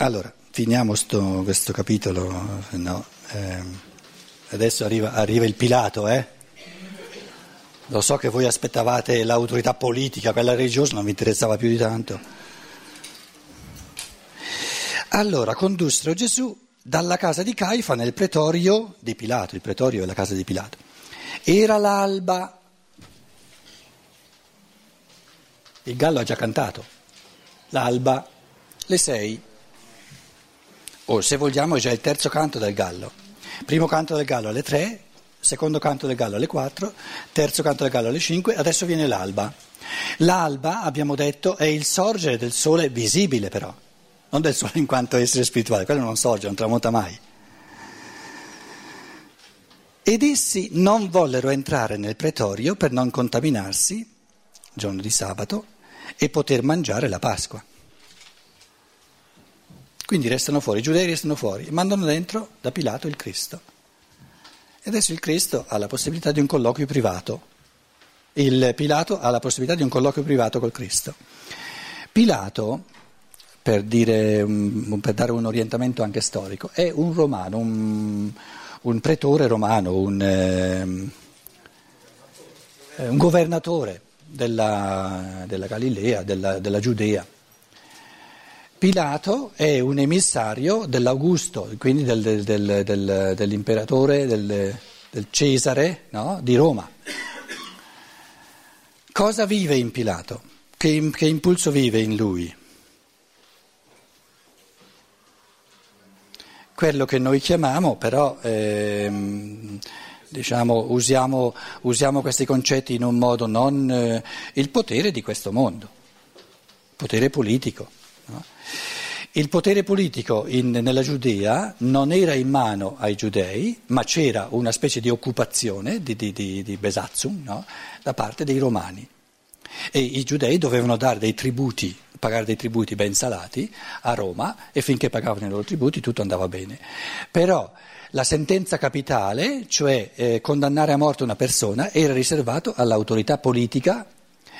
Allora, finiamo sto, questo capitolo, no, eh, adesso arriva, arriva, il Pilato, eh? Lo so che voi aspettavate l'autorità politica, quella religiosa non vi interessava più di tanto. Allora, condussero Gesù dalla casa di Caifa nel pretorio di Pilato, il pretorio è la casa di Pilato. Era l'alba, il gallo ha già cantato, l'alba, le sei o se vogliamo è già il terzo canto del gallo. Primo canto del gallo alle tre, secondo canto del gallo alle quattro, terzo canto del gallo alle cinque, adesso viene l'alba. L'alba, abbiamo detto, è il sorgere del sole visibile però, non del sole in quanto essere spirituale, quello non sorge, non tramonta mai. Ed essi non vollero entrare nel pretorio per non contaminarsi, giorno di sabato, e poter mangiare la Pasqua. Quindi restano fuori, i giudei restano fuori, mandano dentro da Pilato il Cristo. E adesso il Cristo ha la possibilità di un colloquio privato. Il Pilato ha la possibilità di un colloquio privato col Cristo. Pilato, per, dire, per dare un orientamento anche storico, è un romano, un, un pretore romano, un, ehm, un governatore della, della Galilea, della, della Giudea. Pilato è un emissario dell'Augusto, quindi del, del, del, dell'imperatore, del, Cesare no? di Roma. Cosa vive in Pilato? Che, che impulso vive in lui? Quello che noi chiamiamo però, ehm, diciamo, usiamo, usiamo, questi concetti in un modo non eh, il potere di questo mondo, potere politico. No? Il potere politico in, nella Giudea non era in mano ai giudei, ma c'era una specie di occupazione di, di, di, di Besazzum no? da parte dei romani. E i giudei dovevano dare dei tributi, pagare dei tributi ben salati a Roma e finché pagavano i loro tributi tutto andava bene. Però la sentenza capitale, cioè eh, condannare a morte una persona, era riservato all'autorità politica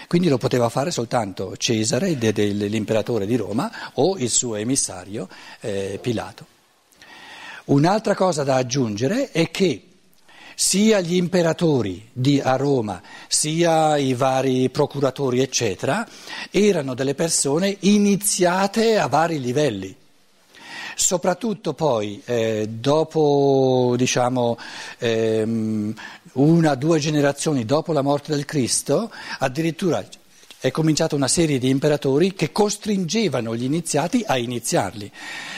quindi lo poteva fare soltanto Cesare, l'imperatore di Roma, o il suo emissario eh, Pilato. Un'altra cosa da aggiungere è che sia gli imperatori di, a Roma, sia i vari procuratori, eccetera, erano delle persone iniziate a vari livelli. Soprattutto poi, eh, dopo diciamo, ehm, una o due generazioni dopo la morte del Cristo, addirittura è cominciata una serie di imperatori che costringevano gli iniziati a iniziarli.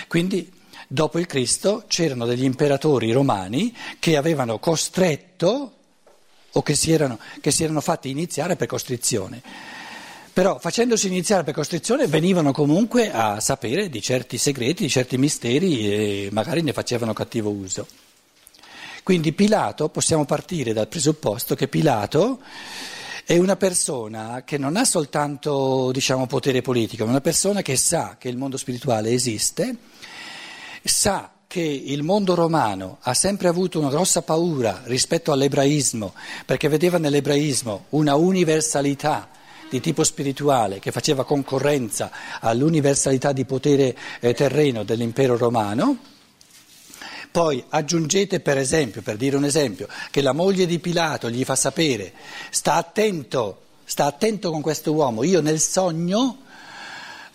Quindi dopo il Cristo c'erano degli imperatori romani che avevano costretto o che si erano, che si erano fatti iniziare per costrizione. Però facendosi iniziare per costrizione venivano comunque a sapere di certi segreti, di certi misteri e magari ne facevano cattivo uso. Quindi Pilato, possiamo partire dal presupposto che Pilato è una persona che non ha soltanto diciamo, potere politico, ma una persona che sa che il mondo spirituale esiste, sa che il mondo romano ha sempre avuto una grossa paura rispetto all'ebraismo, perché vedeva nell'ebraismo una universalità di tipo spirituale che faceva concorrenza all'universalità di potere eh, terreno dell'impero romano. Poi aggiungete per esempio, per dire un esempio, che la moglie di Pilato gli fa sapere, sta attento, sta attento con questo uomo, io nel sogno,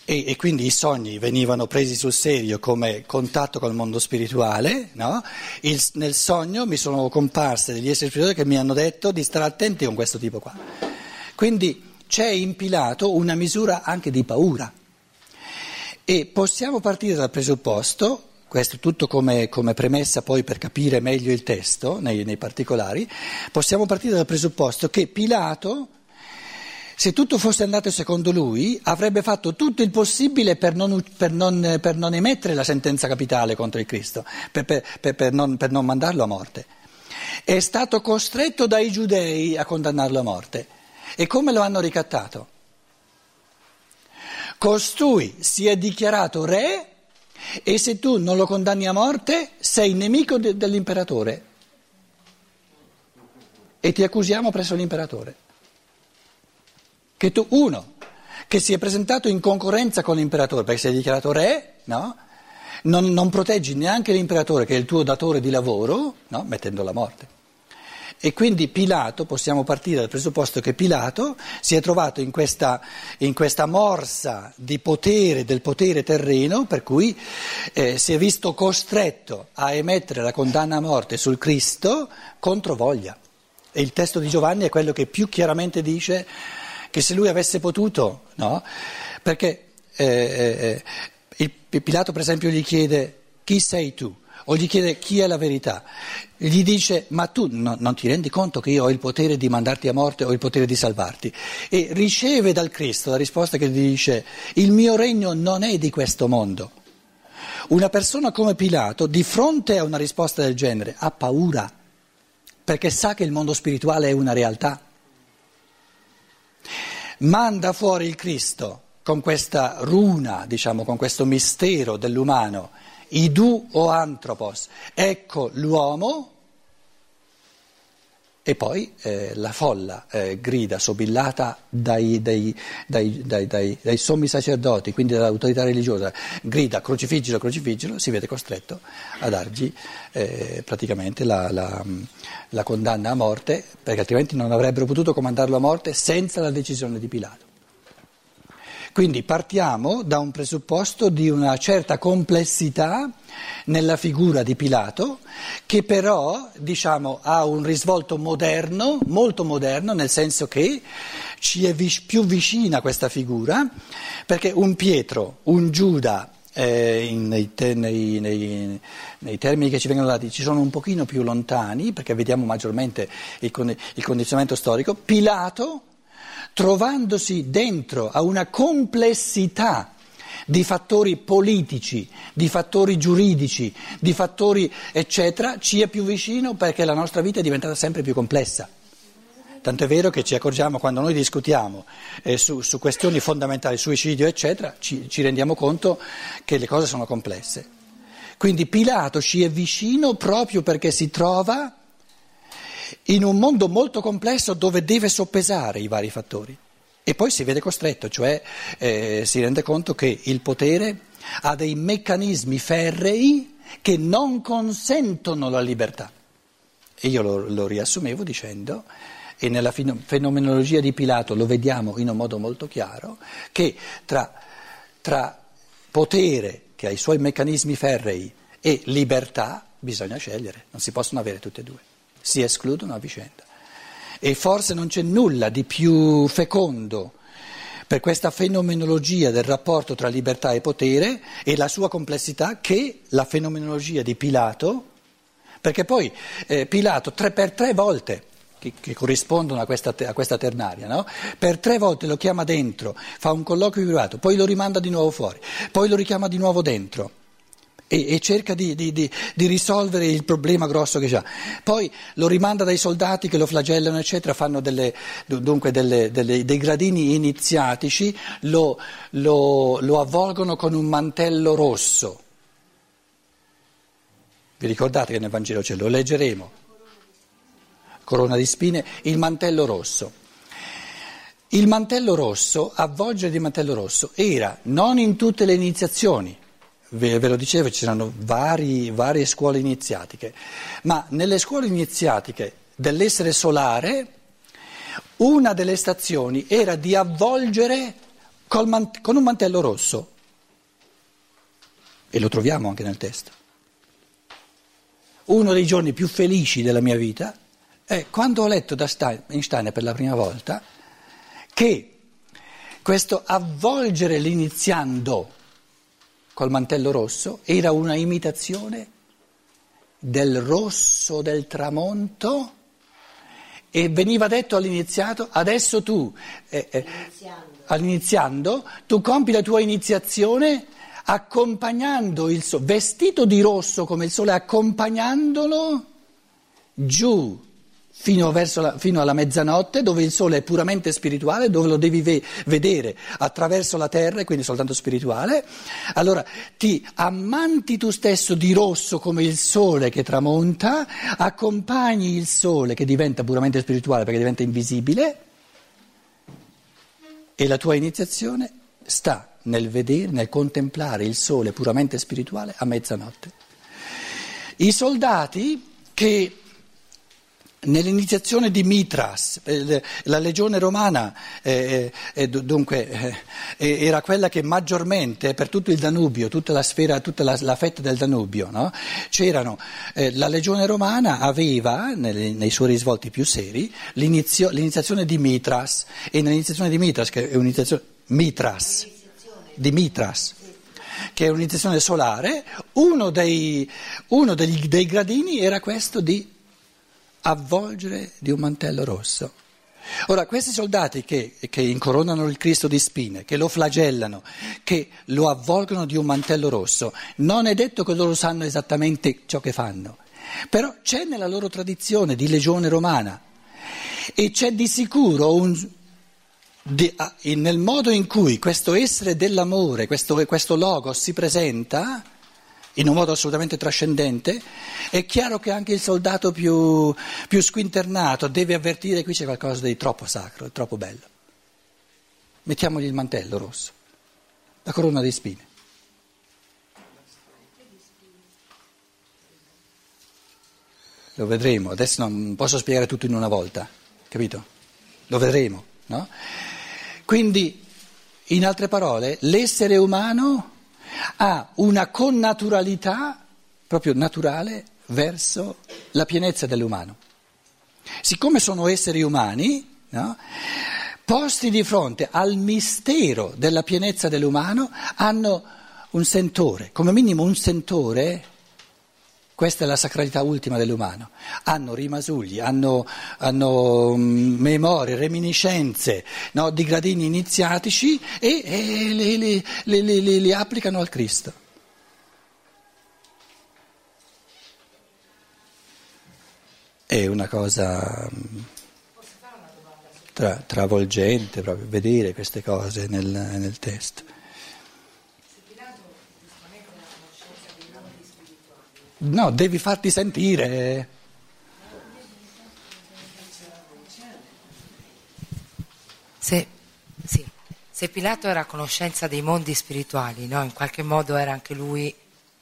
e, e, quindi i sogni venivano presi sul serio come contatto col mondo spirituale, no? Il, nel sogno mi sono comparse degli esseri spirituali che mi hanno detto di stare attenti con questo tipo qua. Quindi c'è in Pilato una misura anche di paura. E possiamo partire dal presupposto questo tutto come, come, premessa poi per capire meglio il testo nei, nei particolari, possiamo partire dal presupposto che Pilato, se tutto fosse andato secondo lui, avrebbe fatto tutto il possibile per non, per non, per non emettere la sentenza capitale contro il Cristo, per, non, per non mandarlo a morte. È stato costretto dai giudei a condannarlo a morte. E come lo hanno ricattato? Costui si è dichiarato re e se tu non lo condanni a morte sei nemico de- dell'imperatore e ti accusiamo presso l'imperatore. Che tu, uno, che si è presentato in concorrenza con l'imperatore perché è dichiarato re, no? non, non proteggi neanche l'imperatore che è il tuo datore di lavoro, no? mettendo la morte. E quindi Pilato, possiamo partire dal presupposto che Pilato si è trovato in questa, in questa morsa di potere, del potere terreno, per cui eh, si è visto costretto a emettere la condanna a morte sul Cristo contro voglia. E il testo di Giovanni è quello che più chiaramente dice che se lui avesse potuto, no? Perché eh, eh, eh Pilato per esempio gli chiede chi sei tu? O gli chiede chi è la verità, gli dice ma tu no, non ti rendi conto che io ho il potere di mandarti a morte o il potere di salvarti e riceve dal Cristo la risposta che gli dice il mio regno non è di questo mondo. Una persona come Pilato di fronte a una risposta del genere ha paura perché sa che il mondo spirituale è una realtà. Manda fuori il Cristo con questa runa, diciamo, con questo mistero dell'umano idu o antropos, ecco l'uomo e poi eh, la folla eh, grida sobillata dai, dai, dai, dai, sommi sacerdoti, quindi dall'autorità religiosa, grida crocifiggilo, crocifiggilo, si vede costretto a dargli eh, praticamente la, la, la condanna a morte, perché altrimenti non avrebbero potuto comandarlo a morte senza la decisione di Pilato. Quindi partiamo da un presupposto di una certa complessità nella figura di Pilato, che però diciamo, ha un risvolto moderno, molto moderno, nel senso che ci è più vicina questa figura, perché un Pietro, un Giuda, eh, nei, nei, nei, nei, termini che ci vengono dati ci sono un pochino più lontani, perché vediamo maggiormente il, il condizionamento storico, Pilato trovandosi dentro a una complessità di fattori politici, di fattori giuridici, di fattori eccetera, ci è più vicino perché la nostra vita è diventata sempre più complessa. Tanto è vero che ci accorgiamo quando noi discutiamo eh, su, su, questioni fondamentali, suicidio eccetera, ci, ci rendiamo conto che le cose sono complesse. Quindi Pilato ci è vicino proprio perché si trova in un mondo molto complesso dove deve soppesare i vari fattori. E poi si vede costretto, cioè eh, si rende conto che il potere ha dei meccanismi ferrei che non consentono la libertà. E io lo, lo riassumevo dicendo, e nella fenomenologia di Pilato lo vediamo in un modo molto chiaro, che tra, tra potere, che ha i suoi meccanismi ferrei, e libertà bisogna scegliere, non si possono avere tutte e due si escludono a vicenda. E forse non c'è nulla di più fecondo per questa fenomenologia del rapporto tra libertà e potere e la sua complessità che la fenomenologia di Pilato, perché poi eh, Pilato tre, per tre volte, che, corrispondono a questa, a questa ternaria, no? per tre volte lo chiama dentro, fa un colloquio privato, poi lo rimanda di nuovo fuori, poi lo richiama di nuovo dentro e, e cerca di, di, di, di, risolvere il problema grosso che ha. Poi lo rimanda dai soldati che lo flagellano, eccetera, fanno delle, dunque delle, delle, dei gradini iniziatici, lo, lo, lo avvolgono con un mantello rosso. Vi ricordate che nel Vangelo c'è, lo leggeremo. Corona di spine, il mantello rosso. Il mantello rosso, avvolgere di mantello rosso, era non in tutte le iniziazioni, ve, ve lo dicevo, ci saranno vari, varie scuole iniziatiche, ma nelle scuole iniziatiche dell'essere solare una delle stazioni era di avvolgere mant- con un mantello rosso e lo troviamo anche nel testo. Uno dei giorni più felici della mia vita è quando ho letto da Einstein per la prima volta che questo avvolgere l'iniziando col mantello rosso era una imitazione del rosso del tramonto e veniva detto all'iniziato adesso tu eh, eh, all'iniziando. tu compi la tua iniziazione accompagnando il sole vestito di rosso come il sole accompagnandolo giù fino, la, fino, alla mezzanotte, dove il sole è puramente spirituale, dove lo devi ve- vedere attraverso la terra e quindi soltanto spirituale, allora ti ammanti tu stesso di rosso come il sole che tramonta, accompagni il sole che diventa puramente spirituale perché diventa invisibile e la tua iniziazione sta nel vedere, nel contemplare il sole puramente spirituale a mezzanotte. I soldati che Nell'iniziazione di Mitras, eh, la legione romana eh, eh, dunque, era quella che maggiormente per tutto il Danubio, tutta la sfera, tutta la, la fetta del Danubio, no? la legione romana aveva nei, nei suoi risvolti più seri l'iniziazione di Mitras e nell'iniziazione di Mitras, che è un'iniziazione Mitras, di Mitras che è un'iniziazione solare, uno dei, uno degli, dei gradini era questo di avvolgere di un mantello rosso. Ora, questi soldati che, che, incoronano il Cristo di spine, che lo flagellano, che lo avvolgono di un mantello rosso, non è detto che loro sanno esattamente ciò che fanno, però c'è nella loro tradizione di legione romana e c'è di sicuro un, di, nel modo in cui questo essere dell'amore, questo, questo logos si presenta, in un modo assolutamente trascendente, è chiaro che anche il soldato più, più squinternato deve avvertire che qui c'è qualcosa di troppo sacro, troppo bello. Mettiamogli il mantello rosso, la corona di spine. Lo vedremo, adesso non posso spiegare tutto in una volta, capito? Lo vedremo, no? Quindi, in altre parole, l'essere umano ha una connaturalità proprio naturale verso la pienezza dell'umano. Siccome sono esseri umani, no, posti di fronte al mistero della pienezza dell'umano, hanno un sentore, come minimo un sentore questa è la sacralità ultima dell'umano. Hanno rimasugli, hanno, hanno mm, memorie, reminiscenze no, di gradini iniziatici e, e li, li, li, li applicano al Cristo. È una cosa mm, tra, travolgente proprio vedere queste cose nel, nel testo. No, devi farti sentire. Se, sì, se Pilato era a conoscenza dei mondi spirituali, no? in qualche modo era anche lui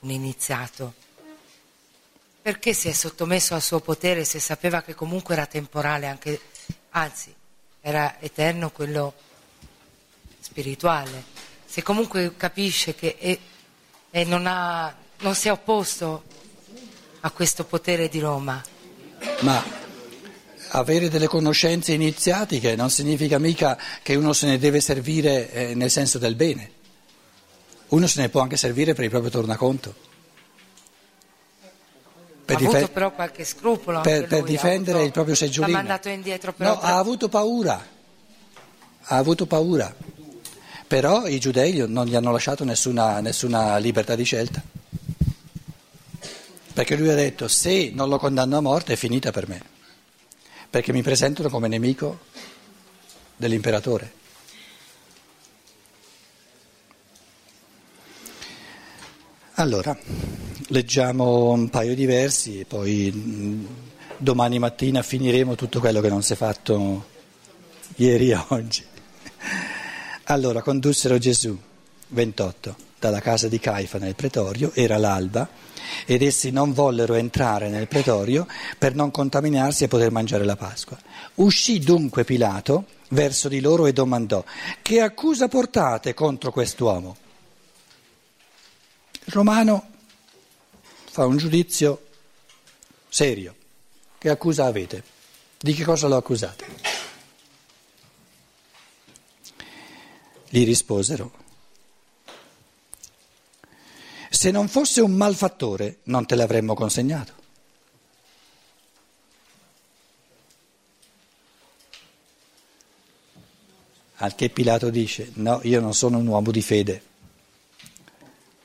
un iniziato. Perché si è sottomesso al suo potere se sapeva che comunque era temporale, anche, anzi era eterno quello spirituale? Se comunque capisce che è, e non, ha, non si è opposto a questo potere di Roma. Ma avere delle conoscenze iniziatiche non significa mica che uno se ne deve servire eh, nel senso del bene. Uno se ne può anche servire per il proprio tornaconto. Per ha dife- avuto però qualche scrupolo per, per difendere avuto, il proprio seggiolino. Ha mandato indietro però. No, ha avuto paura. Ha avuto paura. Però i giudei non gli hanno lasciato nessuna, nessuna libertà di scelta. Perché lui ha detto se non lo condanno a morte è finita per me, perché mi presentano come nemico dell'imperatore. Allora, leggiamo un paio di versi e poi mm, domani mattina finiremo tutto quello che non si è fatto ieri e oggi. Allora, condussero Gesù, 28, dalla casa di Caifa nel pretorio, era l'alba ed essi non vollero entrare nel pretorio per non contaminarsi e poter mangiare la Pasqua. Uscì dunque Pilato verso di loro e domandò, che accusa portate contro quest'uomo? Il romano fa un giudizio serio. Che accusa avete? Di che cosa lo accusate? Gli risposero se non fosse un malfattore non te l'avremmo consegnato. Al che Pilato dice, no, io non sono un uomo di fede,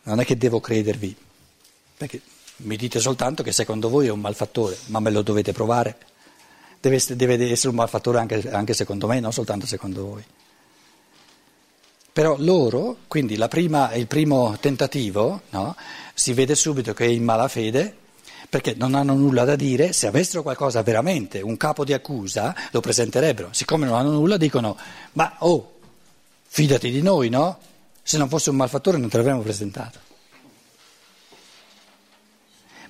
non è che devo credervi, perché mi dite soltanto che secondo voi è un malfattore, ma me lo dovete provare. Deve essere, un malfattore anche, anche secondo me, non soltanto secondo voi. Però loro, quindi prima, il primo tentativo, no, si vede subito che è in malafede perché non hanno nulla da dire, se avessero qualcosa veramente, un capo di accusa, lo presenterebbero. Siccome non hanno nulla dicono, ma oh, fidati di noi, no? Se non fosse un malfattore non te l'avremmo presentato.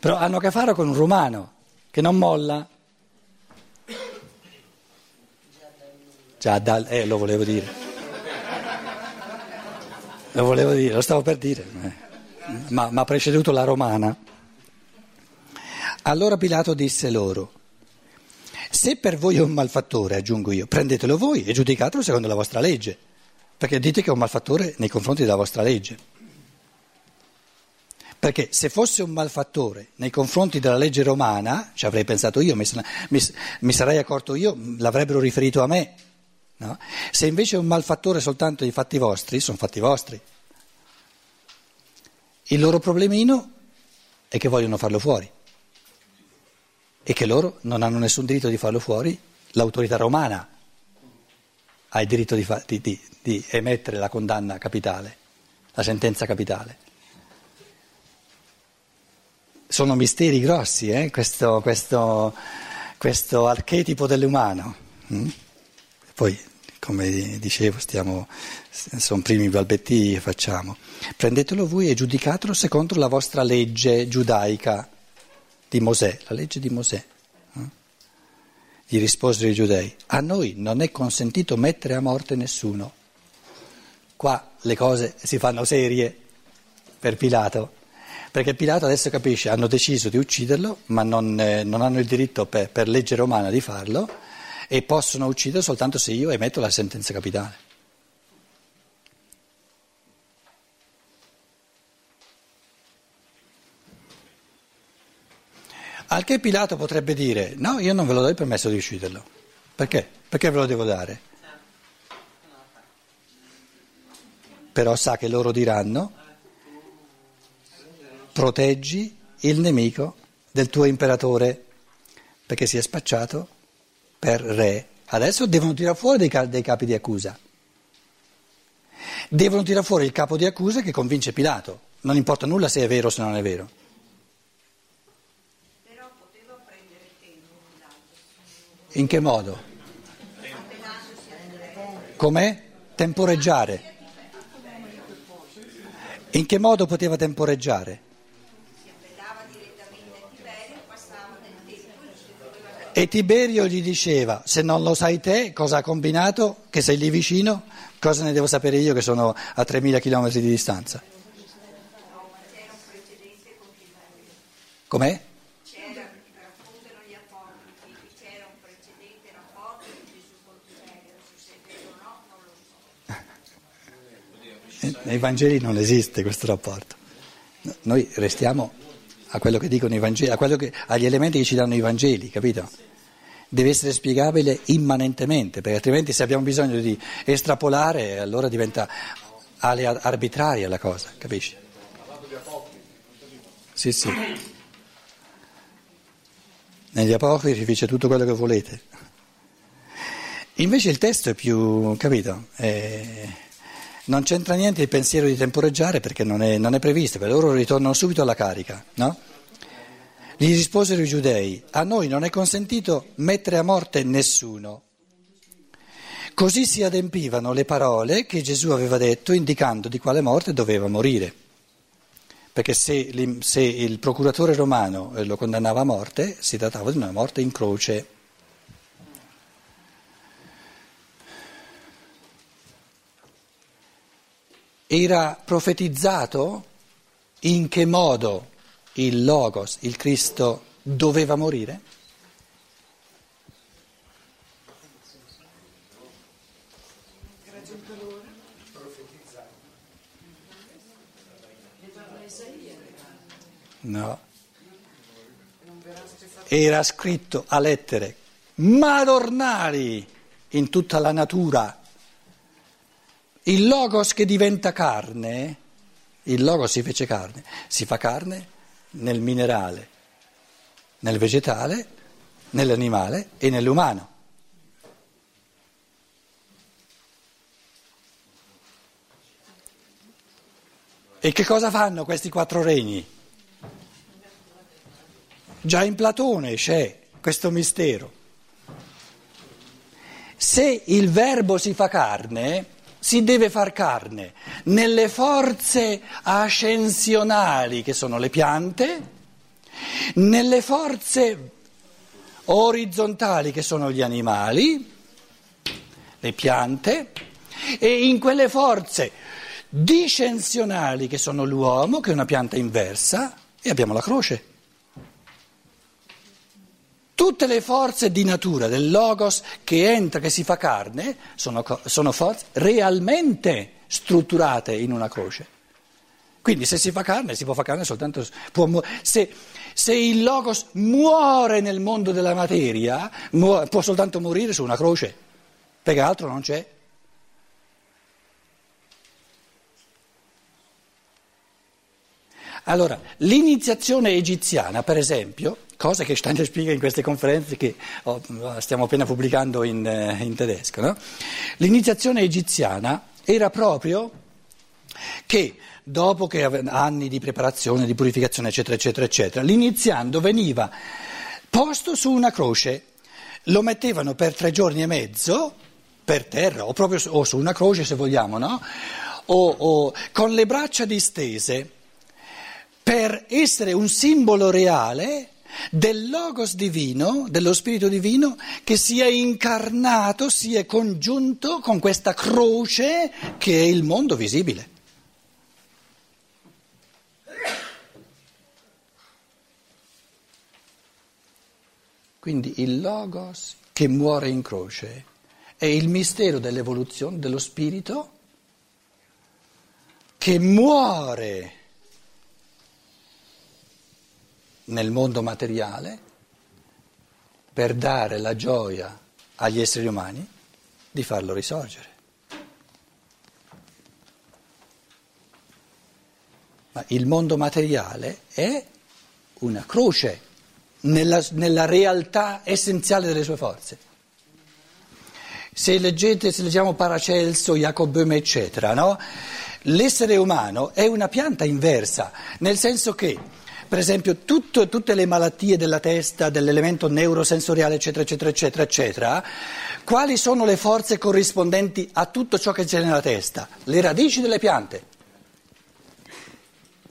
Però hanno a che fare con un romano che non molla. Già dal, eh, lo volevo dire. Lo volevo dire, lo stavo per dire, ma mi ha preceduto la romana. Allora Pilato disse loro, se per voi è un malfattore, aggiungo io, prendetelo voi e giudicatelo secondo la vostra legge, perché dite che è un malfattore nei confronti della vostra legge. Perché se fosse un malfattore nei confronti della legge romana, ci avrei pensato io, mi, mi, mi sarei accorto io, l'avrebbero riferito a me. No? Se invece è un malfattore soltanto di fatti vostri, sono fatti vostri. Il loro problemino è che vogliono farlo fuori e che loro non hanno nessun diritto di farlo fuori, l'autorità romana ha il diritto di, fa- di, di, di emettere la condanna capitale, la sentenza capitale. Sono misteri grossi, eh? questo, questo, questo archetipo dell'umano. Mm? Poi come dicevo, stiamo, sono primi balbetti che facciamo. Prendetelo voi e giudicatelo secondo la vostra legge giudaica di Mosè, la legge di Mosè. Eh? Gli risposero i giudei, a noi non è consentito mettere a morte nessuno. Qua le cose si fanno serie per Pilato, perché Pilato adesso capisce, hanno deciso di ucciderlo, ma non, eh, non hanno il diritto per, per legge romana di farlo e possono uccidere soltanto se io emetto la sentenza capitale. Al che Pilato potrebbe dire, no, io non ve lo do il permesso di ucciderlo. Perché? Perché ve lo devo dare? Però sa che loro diranno, proteggi il nemico del tuo imperatore, perché si è spacciato per re. Adesso devono tirare fuori dei, dei capi di accusa. Devono tirare fuori il capo di accusa che convince Pilato. Non importa nulla se è vero o se non è vero. Però poteva prendere tempo. In che modo? Com'è? Temporeggiare. In che modo poteva temporeggiare? E Tiberio gli diceva, se non lo sai te, cosa ha combinato, che sei lì vicino, cosa ne devo sapere io che sono a 3.000 km di distanza? Com'è? Nei Vangeli non esiste questo rapporto. Noi restiamo a quello che dicono i Vangeli, che, agli elementi che ci danno i Vangeli, capito? deve essere spiegabile immanentemente, perché altrimenti se abbiamo bisogno di estrapolare allora diventa arbitraria la cosa, capisci? Sì, sì. Negli apocrifi c'è tutto quello che volete. Invece il testo è più, capito? Eh, non c'entra niente il pensiero di temporeggiare perché non è, non è previsto, per loro ritornano subito alla carica, no? Gli risposero i giudei, a noi non è consentito mettere a morte nessuno. Così si adempivano le parole che Gesù aveva detto indicando di quale morte doveva morire. Perché se, se il procuratore romano lo condannava a morte, si trattava di una morte in croce. Era profetizzato in che modo il Logos, il Cristo, doveva morire? No. Era scritto a lettere madornali in tutta la natura. Il logos che diventa carne, il logos si fece carne, si fa carne nel minerale, nel vegetale, nell'animale e nell'umano. E che cosa fanno questi quattro regni? Già in Platone c'è questo mistero. Se il verbo si fa carne, si deve far carne nelle forze ascensionali che sono le piante, nelle forze orizzontali che sono gli animali, le piante, e in quelle forze discensionali che sono l'uomo, che è una pianta inversa, e abbiamo la croce. Tutte le forze di natura del Logos che entra, che si fa carne, sono, sono forze realmente strutturate in una croce. Quindi se si fa carne, si può fare carne soltanto... Può, se, se, il Logos muore nel mondo della materia, muore, può soltanto morire su una croce, perché altro non c'è. Allora, l'iniziazione egiziana, per esempio, cosa che Steiner spiega in queste conferenze che oh, stiamo appena pubblicando in, eh, in tedesco, no? l'iniziazione egiziana era proprio che dopo che anni di preparazione, di purificazione, eccetera, eccetera, eccetera, l'iniziando veniva posto su una croce, lo mettevano per tre giorni e mezzo per terra o proprio o su una croce se vogliamo, no? o, o con le braccia distese per essere un simbolo reale del Logos divino, dello Spirito divino, che si è incarnato, si è congiunto con questa croce che è il mondo visibile. Quindi il Logos che muore in croce è il mistero dell'evoluzione dello Spirito che muore nel mondo materiale per dare la gioia agli esseri umani di farlo risorgere. Ma il mondo materiale è una croce nella, nella realtà essenziale delle sue forze. Se leggete, se leggiamo Paracelso, Jacob Böhme, eccetera, no? l'essere umano è una pianta inversa, nel senso che per esempio tutto, tutte le malattie della testa, dell'elemento neurosensoriale, eccetera, eccetera, eccetera, eccetera, quali sono le forze corrispondenti a tutto ciò che c'è nella testa? Le radici delle piante.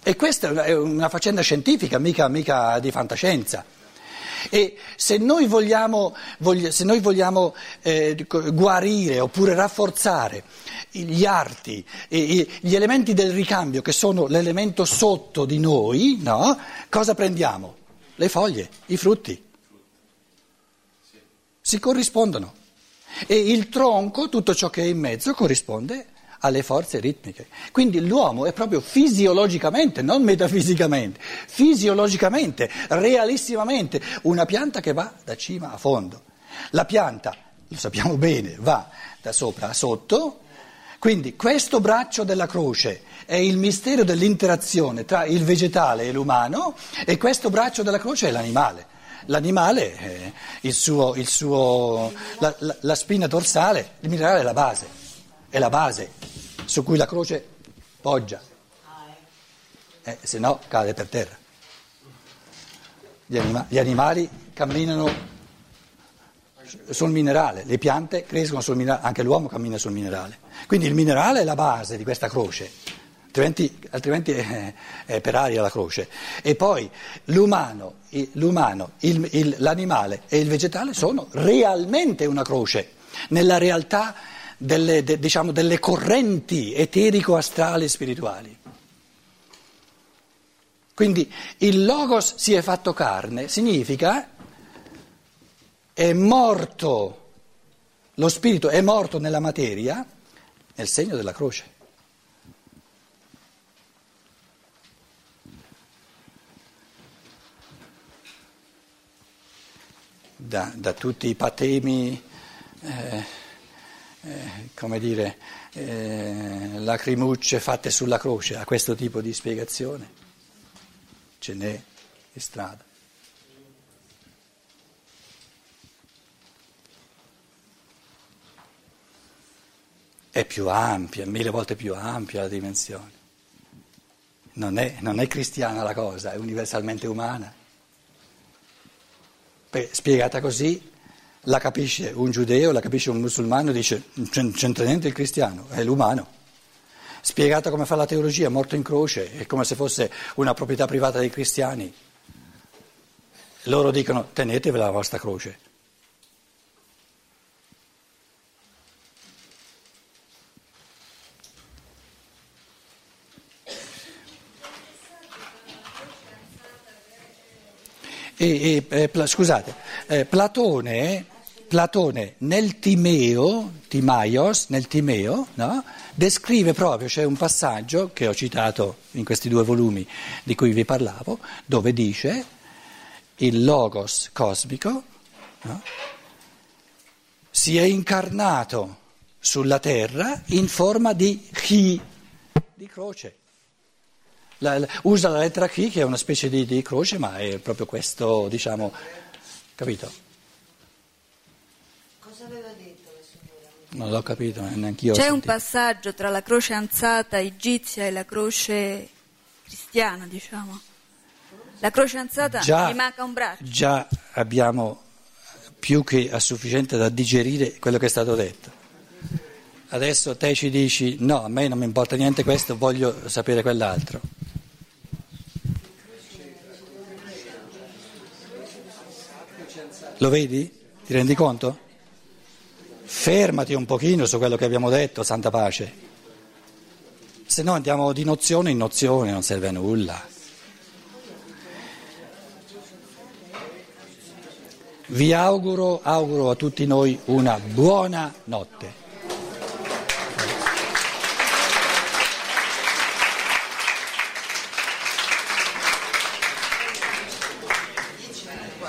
E questa è una faccenda scientifica, mica, mica di fantascienza. E se noi vogliamo, se noi vogliamo eh, guarire oppure rafforzare gli arti, gli elementi del ricambio che sono l'elemento sotto di noi, no? cosa prendiamo? Le foglie, i frutti. Si corrispondono. E il tronco, tutto ciò che è in mezzo, corrisponde alle forze ritmiche. Quindi l'uomo è proprio fisiologicamente, non metafisicamente, fisiologicamente, realissimamente, una pianta che va da cima a fondo. La pianta, lo sappiamo bene, va da sopra a sotto, quindi questo braccio della croce è il mistero dell'interazione tra il vegetale e l'umano e questo braccio della croce è l'animale. L'animale, il suo, il suo, la, la, la spina dorsale, il minerale è la base, è la base su cui la croce poggia, eh, se no cade per terra. Gli, anima, gli animali camminano sul minerale, le piante crescono sul minerale, anche l'uomo cammina sul minerale. Quindi il minerale è la base di questa croce, altrimenti, altrimenti è, è, per aria la croce. E poi l'umano, l'umano il, il, l'animale e il vegetale sono realmente una croce, nella realtà delle, de, diciamo, delle correnti eterico-astrali e spirituali. Quindi il logos si è fatto carne significa è morto, lo spirito è morto nella materia nel segno della croce. Da, da tutti i patemi, eh, eh, come dire, eh, lacrimucce fatte sulla croce, a questo tipo di spiegazione ce n'è in strada. è più ampia, mille volte più ampia la dimensione. Non è, non è cristiana la cosa, è universalmente umana. Beh, spiegata così, la capisce un giudeo, la capisce un musulmano, dice c'entra niente il cristiano, è l'umano. Spiegata come fa la teologia, morto in croce, è come se fosse una proprietà privata dei cristiani. Loro dicono tenetevela la vostra croce. E, e, eh, scusate, eh, Platone, Platone, nel Timeo, Timaios, nel Timeo, no? descrive proprio, c'è un passaggio che ho citato in questi due volumi di cui vi parlavo, dove dice il logos cosmico no? si è incarnato sulla terra in forma di chi, di croce. La, la, usa la lettera Chi che è una specie di, di, croce, ma è proprio questo, diciamo, capito? Cosa aveva detto la signora? Non l'ho capito, neanche io. C'è un passaggio tra la croce anzata egizia e la croce cristiana, diciamo. La croce anzata già, gli manca un braccio. Già abbiamo più che a sufficiente da digerire quello che è stato detto. Adesso te ci dici no, a me non mi importa niente questo, voglio sapere quell'altro. Lo vedi? Ti rendi conto? Fermati un pochino su quello che abbiamo detto, santa pace. Se no andiamo di nozione in nozione, non serve a nulla. Vi auguro, auguro a tutti noi una buona notte.